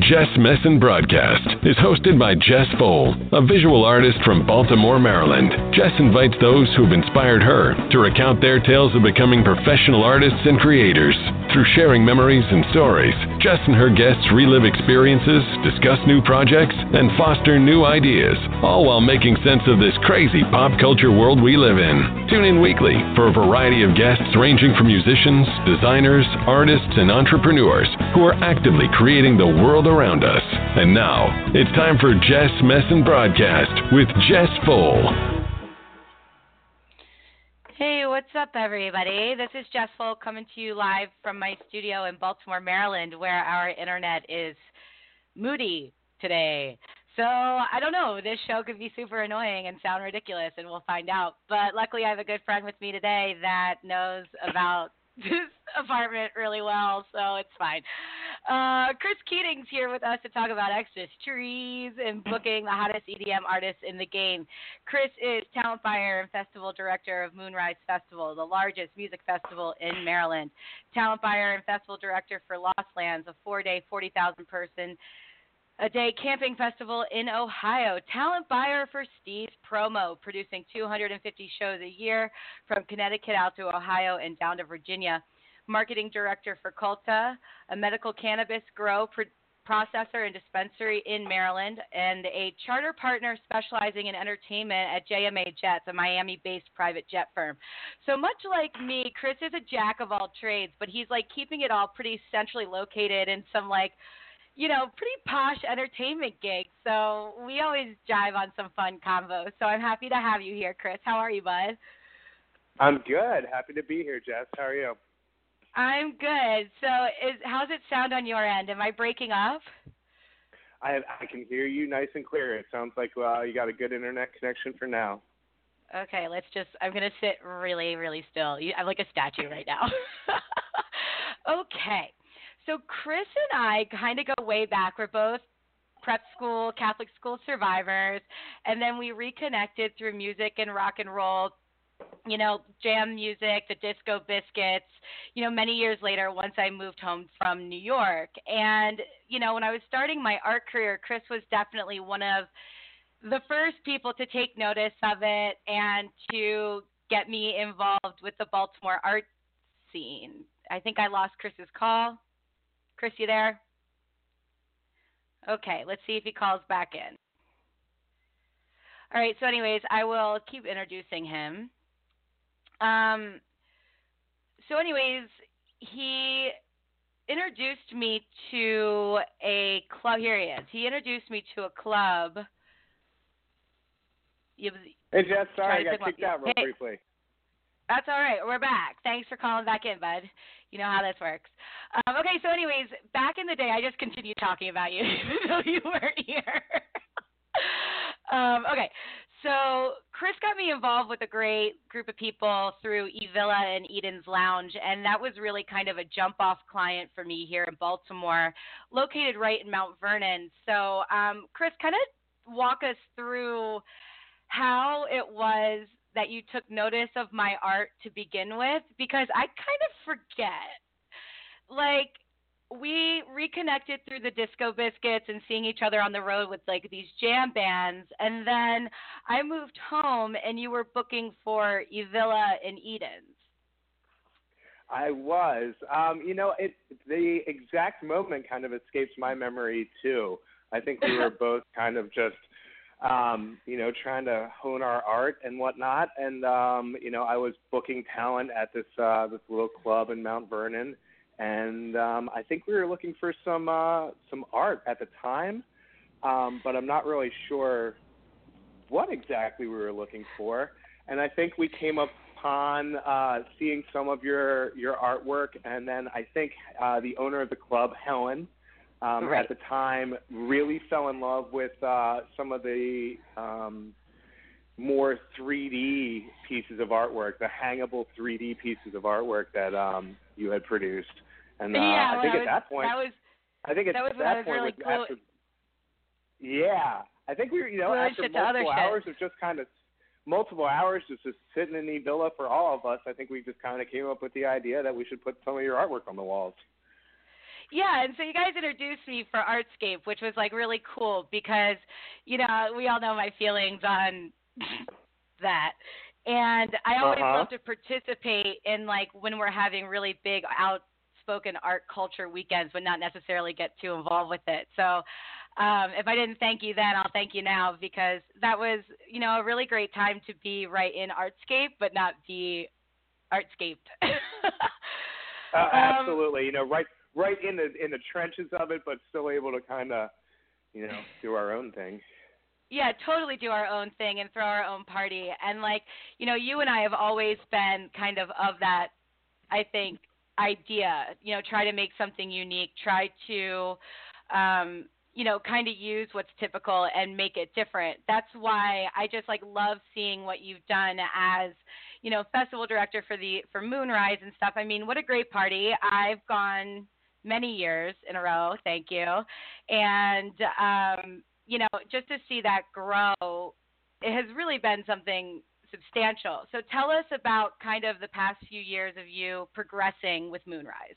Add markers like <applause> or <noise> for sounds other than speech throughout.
Jess Messon Broadcast is hosted by Jess Foll, a visual artist from Baltimore, Maryland. Jess invites those who've inspired her to recount their tales of becoming professional artists and creators. Through sharing memories and stories, Jess and her guests relive experiences, discuss new projects, and foster new ideas, all while making sense of this crazy pop culture world we live in. Tune in weekly for a variety of guests ranging from musicians, designers, artists, and entrepreneurs who are actively creating the world around us. And now, it's time for Jess Messon Broadcast with Jess Foll. Hey, what's up, everybody? This is Jess Foll coming to you live from my studio in Baltimore, Maryland, where our internet is moody today. So I don't know. This show could be super annoying and sound ridiculous, and we'll find out. But luckily, I have a good friend with me today that knows about <laughs> this apartment really well, so it's fine. Uh, Chris Keating's here with us to talk about Xmas Trees and booking the hottest EDM artists in the game. Chris is talent buyer and festival director of Moonrise Festival, the largest music festival in Maryland. Talent buyer and festival director for Lost Lands, a four-day, 40,000 person a day camping festival in Ohio. Talent buyer for Steez Promo, producing 250 shows a year from Connecticut out to Ohio and down to Virginia. Marketing director for Culta, a medical cannabis grow pr- processor and dispensary in Maryland, and a charter partner specializing in entertainment at JMA Jets, a Miami based private jet firm. So much like me, Chris is a jack of all trades, but he's like keeping it all pretty centrally located in some like you know, pretty posh entertainment gig. So we always jive on some fun combos. So I'm happy to have you here, Chris. How are you, bud? I'm good. Happy to be here, Jess. How are you? I'm good. So is how's it sound on your end? Am I breaking up? I I can hear you nice and clear. It sounds like well, uh, you got a good internet connection for now. Okay, let's just. I'm gonna sit really, really still. I'm like a statue right now. <laughs> okay. So Chris and I kind of go way back. We're both prep school, Catholic school survivors, and then we reconnected through music and rock and roll. You know, jam music, the disco biscuits, you know, many years later once I moved home from New York. And, you know, when I was starting my art career, Chris was definitely one of the first people to take notice of it and to get me involved with the Baltimore art scene. I think I lost Chris's call. Chris, you there? Okay, let's see if he calls back in. All right, so, anyways, I will keep introducing him. Um, so, anyways, he introduced me to a club. Here he is. He introduced me to a club. hey, Jess, sorry, I got kicked out real hey, briefly. That's all right. We're back. Thanks for calling back in, bud. You know how this works. Um, okay, so anyways, back in the day, I just continued talking about you, <laughs> even though you weren't here. <laughs> um, okay, so Chris got me involved with a great group of people through Evilla and Eden's Lounge, and that was really kind of a jump-off client for me here in Baltimore, located right in Mount Vernon. So, um, Chris, kind of walk us through how it was that you took notice of my art to begin with because I kind of forget. Like we reconnected through the disco biscuits and seeing each other on the road with like these jam bands and then I moved home and you were booking for Evilla and Eden's. I was. Um, you know, it the exact moment kind of escapes my memory too. I think we were <laughs> both kind of just um, you know, trying to hone our art and whatnot. And um, you know, I was booking talent at this uh, this little club in Mount Vernon, and um, I think we were looking for some uh, some art at the time, um, but I'm not really sure what exactly we were looking for. And I think we came upon uh, seeing some of your your artwork, and then I think uh, the owner of the club, Helen um, right. at the time really fell in love with uh, some of the um, more 3D pieces of artwork, the hangable 3D pieces of artwork that um, you had produced. And uh, yeah, I think at that, that point, that was I think at that was that point, really was cool. after, yeah, I think we were, you know, Really after multiple shit. hours of just kind of multiple hours just, just sitting in the villa for all of us, I think we just kind of came up with the idea that we should put some of your artwork on the walls. Yeah, and so you guys introduced me for Artscape, which was like really cool because, you know, we all know my feelings on that. And I always Uh-huh. love to participate in like when we're having really big outspoken art culture weekends, but not necessarily get too involved with it. So um, if I didn't thank you then, I'll thank you now because that was, you know, a really great time to be right in Artscape, but not be artscaped. <laughs> Uh, Um, absolutely, you know, right right in the in the trenches of it, but still able to kind of, you know, do our own thing. Yeah, totally do our own thing and throw our own party. And like, you know, you and I have always been kind of of that I think idea, you know, try to make something unique, try to um you know, kind of use what's typical and make it different. That's why I just like love seeing what you've done as, you know, festival director for the for Moonrise and stuff. I mean, what a great party. I've gone many years in a row, thank you. And um, you know, just to see that grow, it has really been something substantial. So tell us about kind of the past few years of you progressing with Moonrise.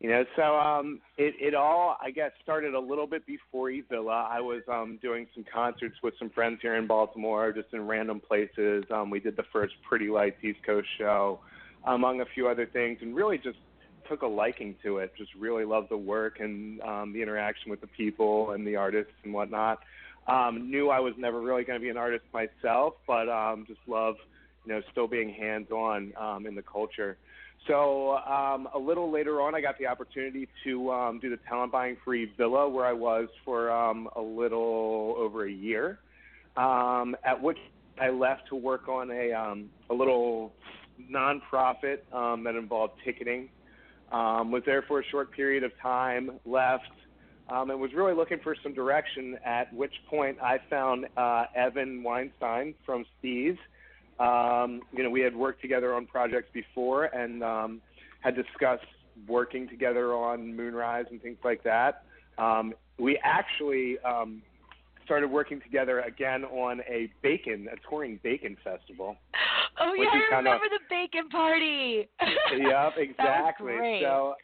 You know, so um, it it all I guess started a little bit before E Villa. I was um, doing some concerts with some friends here in Baltimore, just in random places. Um, we did the first Pretty Lights East Coast show, among a few other things, and really just took a liking to it. Just really loved the work and um, the interaction with the people and the artists and whatnot. Um, knew I was never really going to be an artist myself, but um, just love, you know, still being hands on um, in the culture. So um, a little later on, I got the opportunity to um, do the talent buying free villa, where I was for um, a little over a year. Um, at which I left to work on a um, a little nonprofit um, that involved ticketing. Um, was there for a short period of time, left, um, and was really looking for some direction. At which point, I found uh, Evan Weinstein from Steez. Um, you know, we had worked together on projects before and um, had discussed working together on Moonrise and things like that. Um, we actually um, started working together again on a bacon, a touring bacon festival. Oh yeah, I kinda- remember the bacon party. <laughs> yep, exactly. So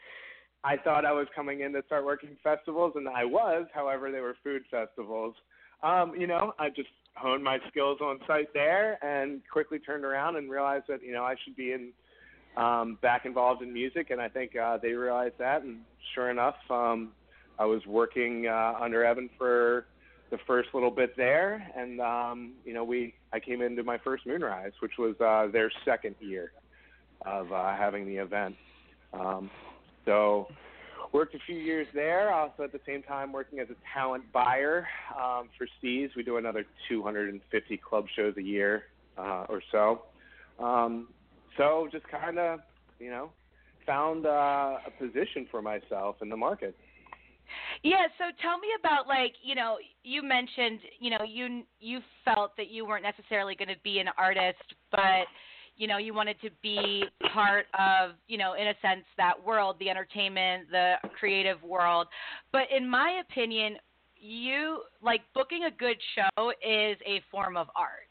I thought I was coming in to start working festivals, and I was. However, they were food festivals. Um, you know, I just honed my skills on site there, and quickly turned around and realized that you know I should be in um, back involved in music, and I think uh, they realized that. And sure enough, um, I was working uh, under Evan for the first little bit there, and um, you know we I came into my first Moonrise, which was uh, their second year of uh, having the event. Um, so worked a few years there. Also at the same time working as a talent buyer um, for Steez. We do another 250 club shows a year uh, or so. Um, so just kind of you know found uh, a position for myself in the market. Yeah, so tell me about like, you know, you mentioned, you know, you you felt that you weren't necessarily going to be an artist, but you know, you wanted to be part of, you know, in a sense that world, the entertainment, the creative world. But in my opinion, you like booking a good show is a form of art.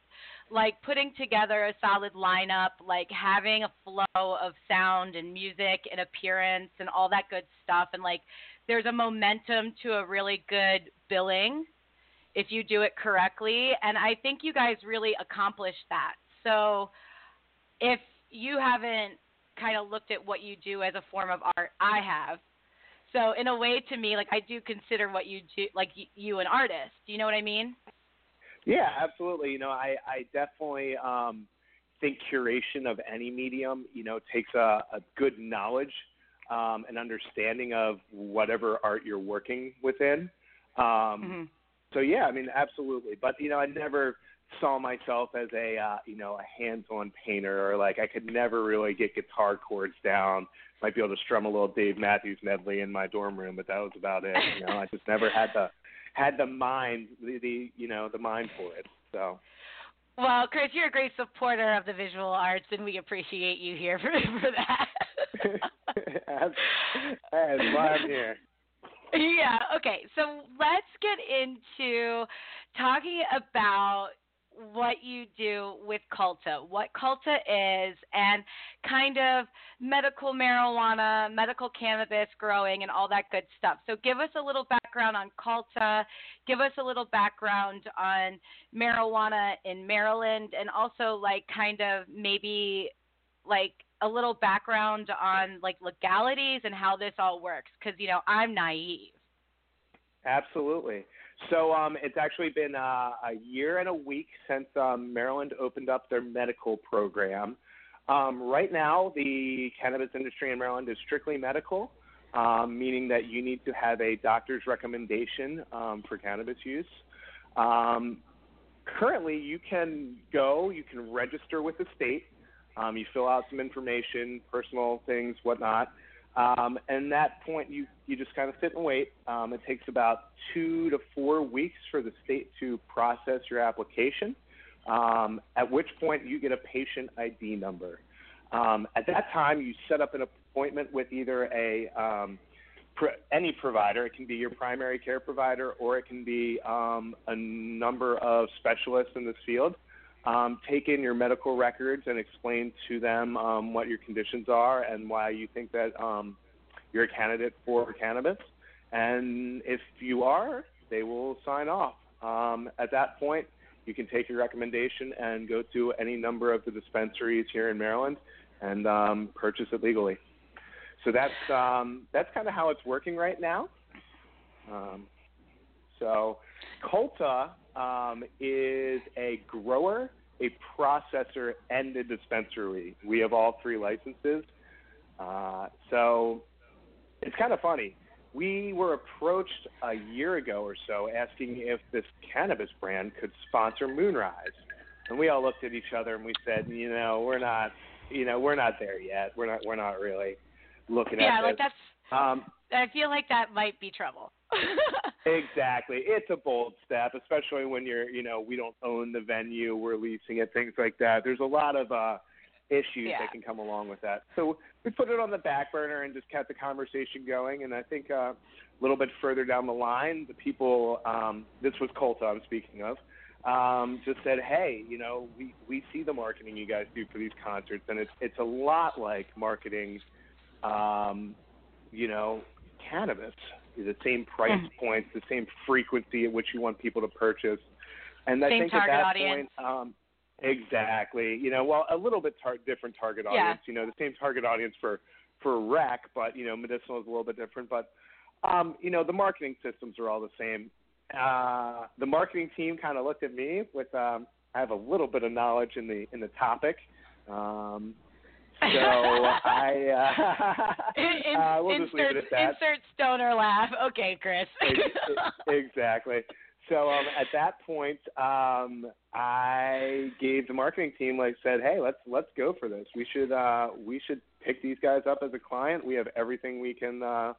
Like putting together a solid lineup, like having a flow of sound and music and appearance and all that good stuff and like there's a momentum to a really good billing if you do it correctly. And I think you guys really accomplished that. So if you haven't kind of looked at what you do as a form of art, I have. So in a way, to me, like I do consider what you do, like you an artist. Do you know what I mean? Yeah, absolutely. You know, I, I definitely um, think curation of any medium, you know, takes a, a good knowledge um, and understanding of whatever art you're working within. Um, hmm So yeah, I mean, absolutely. But you know, I never saw myself as a uh, you know a hands-on painter or like I could never really get guitar chords down. Might be able to strum a little Dave Matthews medley in my dorm room, but that was about it. You know, I just never <laughs> had the had the mind, the, the you know the mind for it. So Well, Chris, you're a great supporter of the visual arts, and we appreciate you here <laughs> for, for that. <laughs> <laughs> Here. Yeah. Okay. So let's get into talking about what you do with Culta, what Culta is, and kind of medical marijuana, medical cannabis growing, and all that good stuff. So, give us a little background on Culta, give us a little background on marijuana in Maryland, and also, like, kind of maybe like a little background on like legalities and how this all works because you know I'm naive. Absolutely. So um, it's actually been uh, a year and a week since um, Maryland opened up their medical program. Um, right now, the cannabis industry in Maryland is strictly medical, um, meaning that you need to have a doctor's recommendation um, for cannabis use. Um, currently, you can go, you can register with the state, um, you fill out some information, personal things, whatnot. Um, and that point, you, you just kind of sit and wait. Um, it takes about two to four weeks for the state to process your application, um, at which point you get a patient ID number. Um, at that time, you set up an appointment with either a um, any provider. It can be your primary care provider, or it can be um, a number of specialists in this field um, take in your medical records and explain to them um, what your conditions are and why you think that um, you're a candidate for cannabis. And if you are, they will sign off. Um, at that point, you can take your recommendation and go to any number of the dispensaries here in Maryland and um, purchase it legally. So that's um, that's kind of how it's working right now. Um, so Culta um, is a grower, a processor, and a dispensary. We have all three licenses. Uh, so it's kind of funny. We were approached a year ago or so asking if this cannabis brand could sponsor Moonrise. And we all looked at each other and we said, you know, we're not, you know, we're not there yet. We're not, we're not really looking yeah, at Yeah, like this. that's. Um, I feel like that might be trouble. Exactly. It's a bold step, especially when you're, you know, we don't own the venue, we're leasing it, things like that. There's a lot of uh issues yeah. that can come along with that. So we put it on the back burner and just kept the conversation going. And I think uh, a little bit further down the line, the people, um, this was Culta I'm speaking of, um, just said, hey, you know, we, we see the marketing you guys do for these concerts, and it's, it's a lot like marketing, um, you know, cannabis the same price mm-hmm. points, the same frequency at which you want people to purchase. And I think at that audience. point, um, exactly. You know, well, a little bit tar- different target audience. Yeah. You know, the same target audience for for rec, but you know, medicinal is a little bit different. But um, you know, the marketing systems are all the same. Uh, the marketing team kind of looked at me with um, I have a little bit of knowledge in the in the topic. Um, so I uh, In, <laughs> uh, we'll insert, just leave it at that. Insert stoner laugh. Okay, Chris. <laughs> exactly. So um, at that point, um, I gave the marketing team like said, "Hey, let's let's go for this. We should uh, we should pick these guys up as a client. We have everything we can, uh,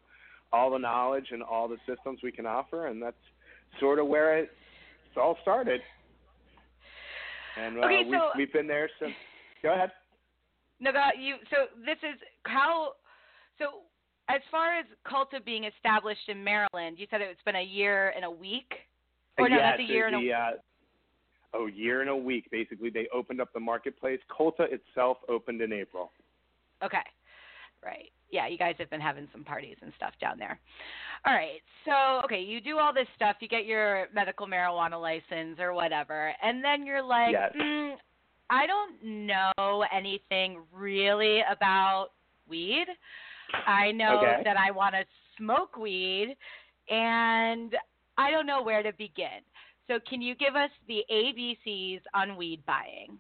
all the knowledge and all the systems we can offer, and that's sort of where it, all started. And uh, okay, we've, we've been there since. Go ahead. No, you. So this is how. So as far as Culta being established in Maryland, you said it's been a year and a week. Or no, yeah, that's a year and a. the, uh, oh, year and a week. Basically, they opened up the marketplace. Culta itself opened in April. Okay, right. Yeah, you guys have been having some parties and stuff down there. All right. So, okay, you do all this stuff. You get your medical marijuana license or whatever, and then you're like, Yes. mm, I don't know anything really about weed. I know Okay. that I want to smoke weed, and I don't know where to begin. So, can you give us the ABCs on weed buying?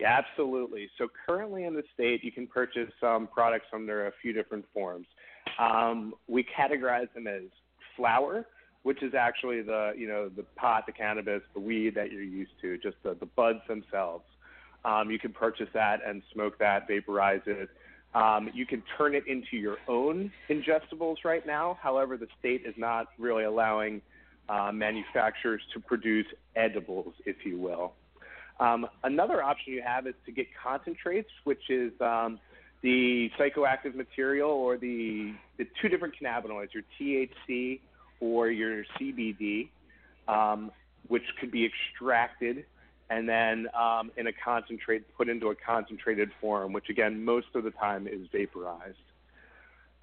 Yeah, absolutely. So currently in the state, you can purchase um, products under a few different forms. Um, we categorize them as flower, which is actually the you know the pot, the cannabis, the weed that you're used to, just the, the buds themselves. Um, you can purchase that and smoke that, vaporize it. Um, you can turn it into your own ingestibles right now. However, the state is not really allowing uh, manufacturers to produce edibles, if you will. Um, another option you have is to get concentrates, which is um, the psychoactive material or the, the two different cannabinoids, your THC or your CBD, um, which could be extracted and then um, in a concentrate, put into a concentrated form, which again, most of the time is vaporized.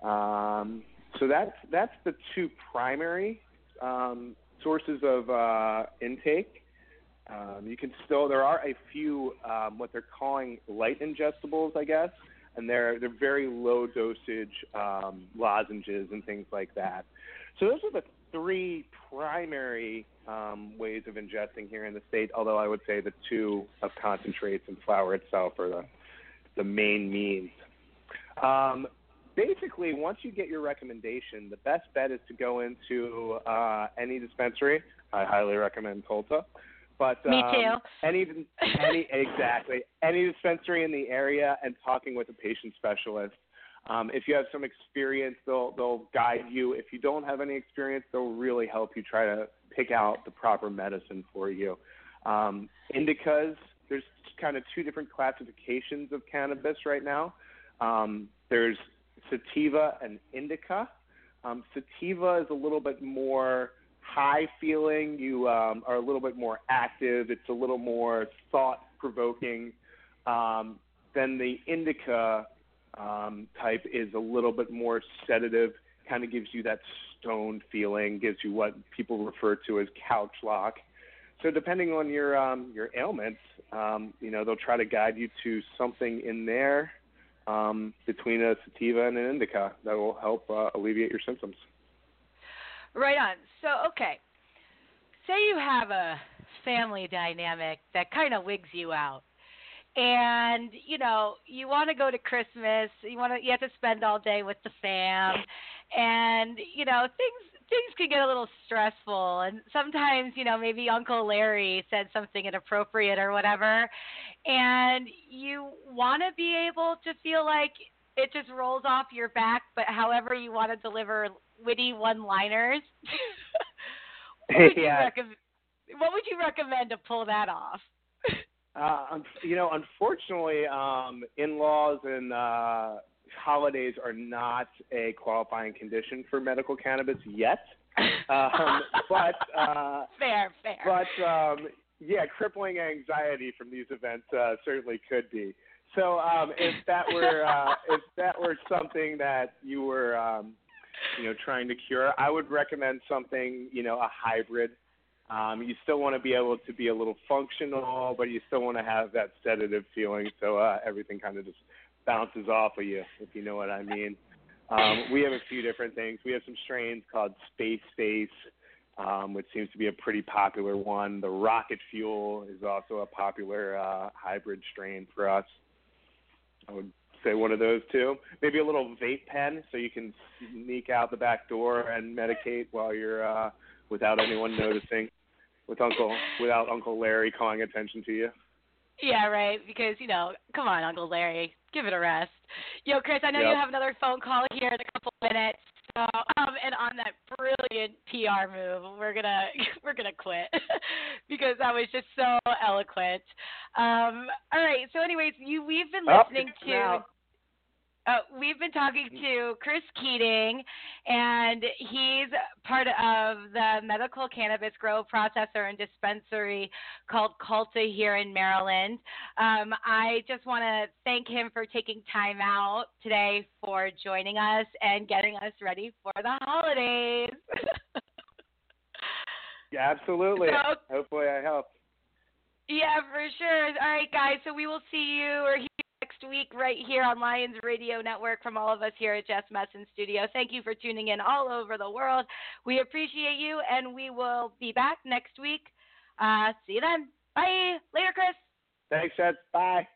Um, so that's that's the two primary um, sources of uh, intake. Um, you can still there are a few um, what they're calling light ingestibles, I guess, and they're they're very low dosage um, lozenges and things like that. So those are the three primary um, ways of ingesting here in the state. Although I would say the two of concentrates and flower itself are the the main means. Um, basically, once you get your recommendation, the best bet is to go into uh, any dispensary. I highly recommend Culta. But Me um, too. Any, any <laughs> exactly any dispensary in the area and talking with a patient specialist. Um, if you have some experience, they'll they'll guide you. If you don't have any experience, they'll really help you try to pick out the proper medicine for you. Um, indicas, there's kind of two different classifications of cannabis right now. Um, there's sativa and indica. Um, sativa is a little bit more high feeling. You um, are a little bit more active. It's a little more thought provoking. Um, the indica um, type is a little bit more sedative, kind of gives you that stoned feeling, gives you what people refer to as couch lock. So depending on your um, your ailments, um, you know they'll try to guide you to something in there um, between a sativa and an indica that will help uh, alleviate your symptoms. Right on. So, okay. Say you have a family dynamic that kind of wigs you out. And, you know, you want to go to Christmas, you want to you have to spend all day with the fam. And, you know, things things can get a little stressful. And sometimes you know maybe uncle larry said something inappropriate or whatever. And you want to be able to feel like it just rolls off your back but however you want to deliver witty one liners <laughs> what would you <laughs> recommend what would you recommend to pull that off uh, you know, unfortunately, um, in-laws and uh, holidays are not a qualifying condition for medical cannabis yet. <laughs> Um, but uh, fair, fair. But um, yeah, crippling anxiety from these events uh, certainly could be. So um, if that were uh, <laughs> if that were something that you were um, you know trying to cure, I would recommend something you know a hybrid. Um, you still want to be able to be a little functional, but you still want to have that sedative feeling, so uh, everything kind of just bounces off of you, if you know what I mean. Um, we have a few different things. We have some strains called Space Face, um, which seems to be a pretty popular one. The Rocket Fuel is also a popular uh, hybrid strain for us. I would say one of those two. Maybe a little vape pen so you can sneak out the back door and medicate while you're uh, without anyone noticing, with Uncle without Uncle Larry calling attention to you. Yeah, right. Because you know, come on, Uncle Larry, give it a rest. Yo, Chris, I know yep. you have another phone call here in a couple minutes. So, um, and on that brilliant PR move, we're gonna <laughs> we're gonna quit <laughs> because that was just so eloquent. Um, all right. So, anyways, you we've been listening oh, to. Now. Uh, we've been talking to Chris Keating, and he's part of the medical cannabis grow processor and dispensary called Culta here in Maryland. Um, I just want to thank him for taking time out today for joining us and getting us ready for the holidays. <laughs> yeah, absolutely. So, Hopefully, I helped. Yeah, for sure. All right, guys. So we will see you or hear next week right here on Lions Radio Network from all of us here at Jess Messon Studio. Thank you for tuning in all over the world. We appreciate you, and we will be back next week. Uh, see you then. Bye. Later, Chris. Thanks, Jess. Bye.